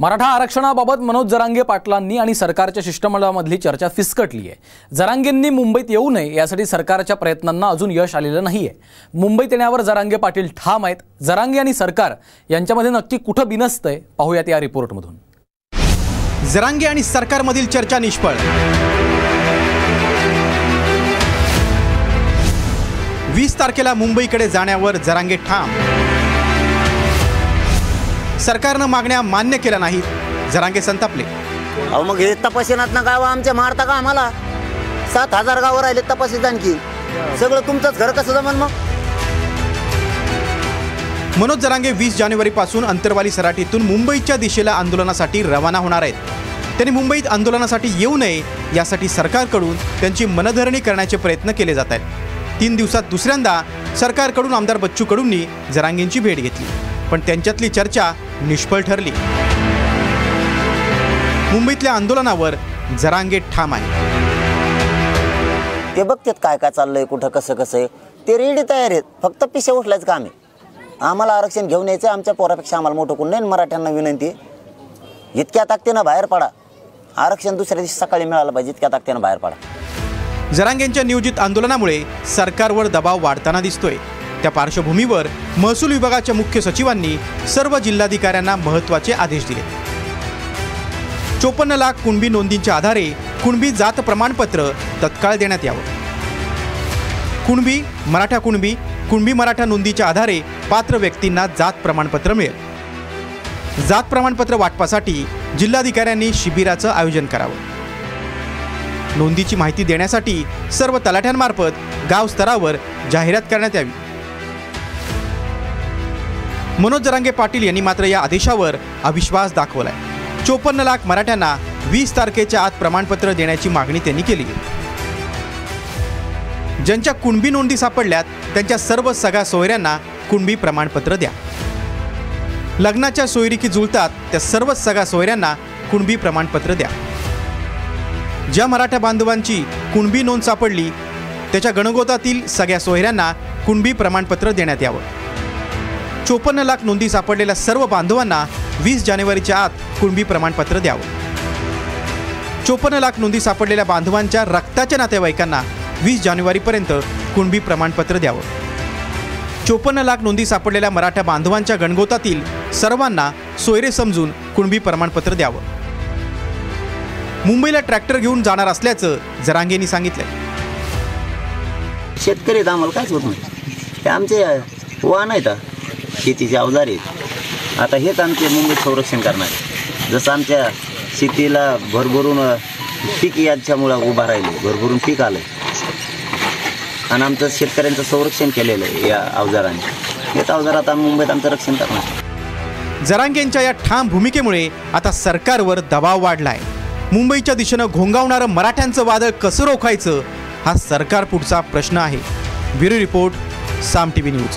मराठा आरक्षणाबाबत मनोज जरांगे पाटलांनी आणि सरकारच्या शिष्टमंडळामधली चर्चा फिसकटली आहे. जरांगेंनी मुंबईत येऊ नये यासाठी सरकारच्या प्रयत्नांना अजून यश आलेलं नाहीये. मुंबईत येण्यावर जरांगे पाटील ठाम आहेत. जरांगे आणि सरकार यांच्यामध्ये नक्की कुठं बिनसतंय पाहूयात या रिपोर्टमधून. जरांगे आणि सरकारमधील चर्चा निष्फळ. वीस तारखेला मुंबईकडे जाण्यावर जरांगे ठाम सरकारनं मागण्या मान्य केल्या नाहीत. जरांगे संतापले. अहो मग हे तपासीनात ना गाव आमच्या मारता का आम्हाला? सात हजार गावं राहिले तपासीत आणखी. सगळं तुमचंच घर कसं जमन मग? मनोज जरांगे वीस जानेवारी पासून अंतरवाली सराटीतून मुंबईच्या दिशेला आंदोलनासाठी रवाना होणार आहेत. त्यांनी मुंबईत आंदोलनासाठी येऊ नये यासाठी सरकारकडून त्यांची मनधरणी करण्याचे प्रयत्न केले जात आहेत. तीन दिवसात दुसऱ्यांदा सरकारकडून आमदार बच्चू कडूंनी जरांगेंची भेट घेतली. पण त्यांच्यातली चर्चा निष्फळ ठरली. मुंबईतल्या आंदोलनावर जरांगे ठाम आहे ते बघतात काय काय चाललंय कुठं कसं कसं. आहे ते रेडी तयार आहेत. फक्त पिशे उठल्याच काम आहे. आम्हाला आरक्षण घेऊन यायचं आमच्या पोरापेक्षा आम्हाला मोठं कोण नाही मराठ्यांना विनंती. इतक्या ताकदीनं बाहेर पडा. आरक्षण दुसऱ्या दिवशी सकाळी मिळालं पाहिजे. इतक्या ताकदीनं बाहेर पडा. जरांगेंच्या नियोजित आंदोलनामुळे सरकारवर दबाव वाढताना दिसतोय. त्या पार्श्वभूमीवर महसूल विभागाच्या मुख्य सचिवांनी सर्व जिल्हाधिकाऱ्यांना महत्त्वाचे आदेश दिले. चोपन्न लाख कुणबी नोंदींच्या आधारे कुणबी जात प्रमाणपत्र तत्काळ देण्यात यावं. कुणबी मराठा कुणबी कुणबी मराठा नोंदीच्या आधारे पात्र व्यक्तींना जात प्रमाणपत्र मिळेल. जात प्रमाणपत्र वाटपासाठी जिल्हाधिकाऱ्यांनी शिबिराचं आयोजन करावं. नोंदीची माहिती देण्यासाठी सर्व तलाठ्यांमार्फत गाव स्तरावर जाहिरात करण्यात यावी. मनोज जरांगे पाटील यांनी मात्र या आदेशावर अविश्वास दाखवलाय. चोपन्न लाख मराठ्यांना वीस तारखेच्या आत प्रमाणपत्र देण्याची मागणी त्यांनी केली. ज्यांच्या कुणबी नोंदी सापडल्यात त्यांच्या सर्व सगळ्या सोयऱ्यांना कुणबी प्रमाणपत्र द्या. लग्नाच्या सोयरीकी जुळतात त्या सर्वच सगळ्या सोयऱ्यांना कुणबी प्रमाणपत्र द्या. ज्या मराठा बांधवांची कुणबी नोंद सापडली त्याच्या गणगोतातील सगळ्या सोयऱ्यांना कुणबी प्रमाणपत्र देण्यात यावं. चोपन्न लाख नोंदी सापडलेल्या सर्व बांधवांना वीस जानेवारीच्या आत कुणबी प्रमाणपत्र द्यावं. चोपन्न लाख नोंदी सापडलेल्या बांधवांच्या रक्ताच्या नातेवाईकांना वीस जानेवारीपर्यंत कुणबी प्रमाणपत्र द्यावं. चोपन्न लाख नोंदी सापडलेल्या मराठा बांधवांच्या गणगोतातील सर्वांना सोयरे समजून कुणबी प्रमाणपत्र द्यावं. मुंबईला ट्रॅक्टर घेऊन जाणार असल्याचं जरांगेंनी सांगितलंय. शेतकरी आम्हाला काहीच होत नाही. ते आमचे वाहन आहेत. शेतीचे अवजार आहेत. आता हेच आमचे मुंबईत संरक्षण करणार जसं आमच्या शेतीला भरभरून पीक याच्यामुळं उभा राहिले भरभरून पीक आलं. आणि आमचं शेतकऱ्यांचं संरक्षण केलेलं आहे या अवजाराने. हेच अवजार आता मुंबईत आमचं रक्षण करणार जरांगेंच्या या ठाम भूमिकेमुळे आता सरकारवर दबाव वाढलाय. मुंबईच्या दिशेनं घोंगावणारं मराठ्यांचं वादळ कसं रोखायचं हा सरकार पुढचा प्रश्न आहे. Bureau report Saam T V news.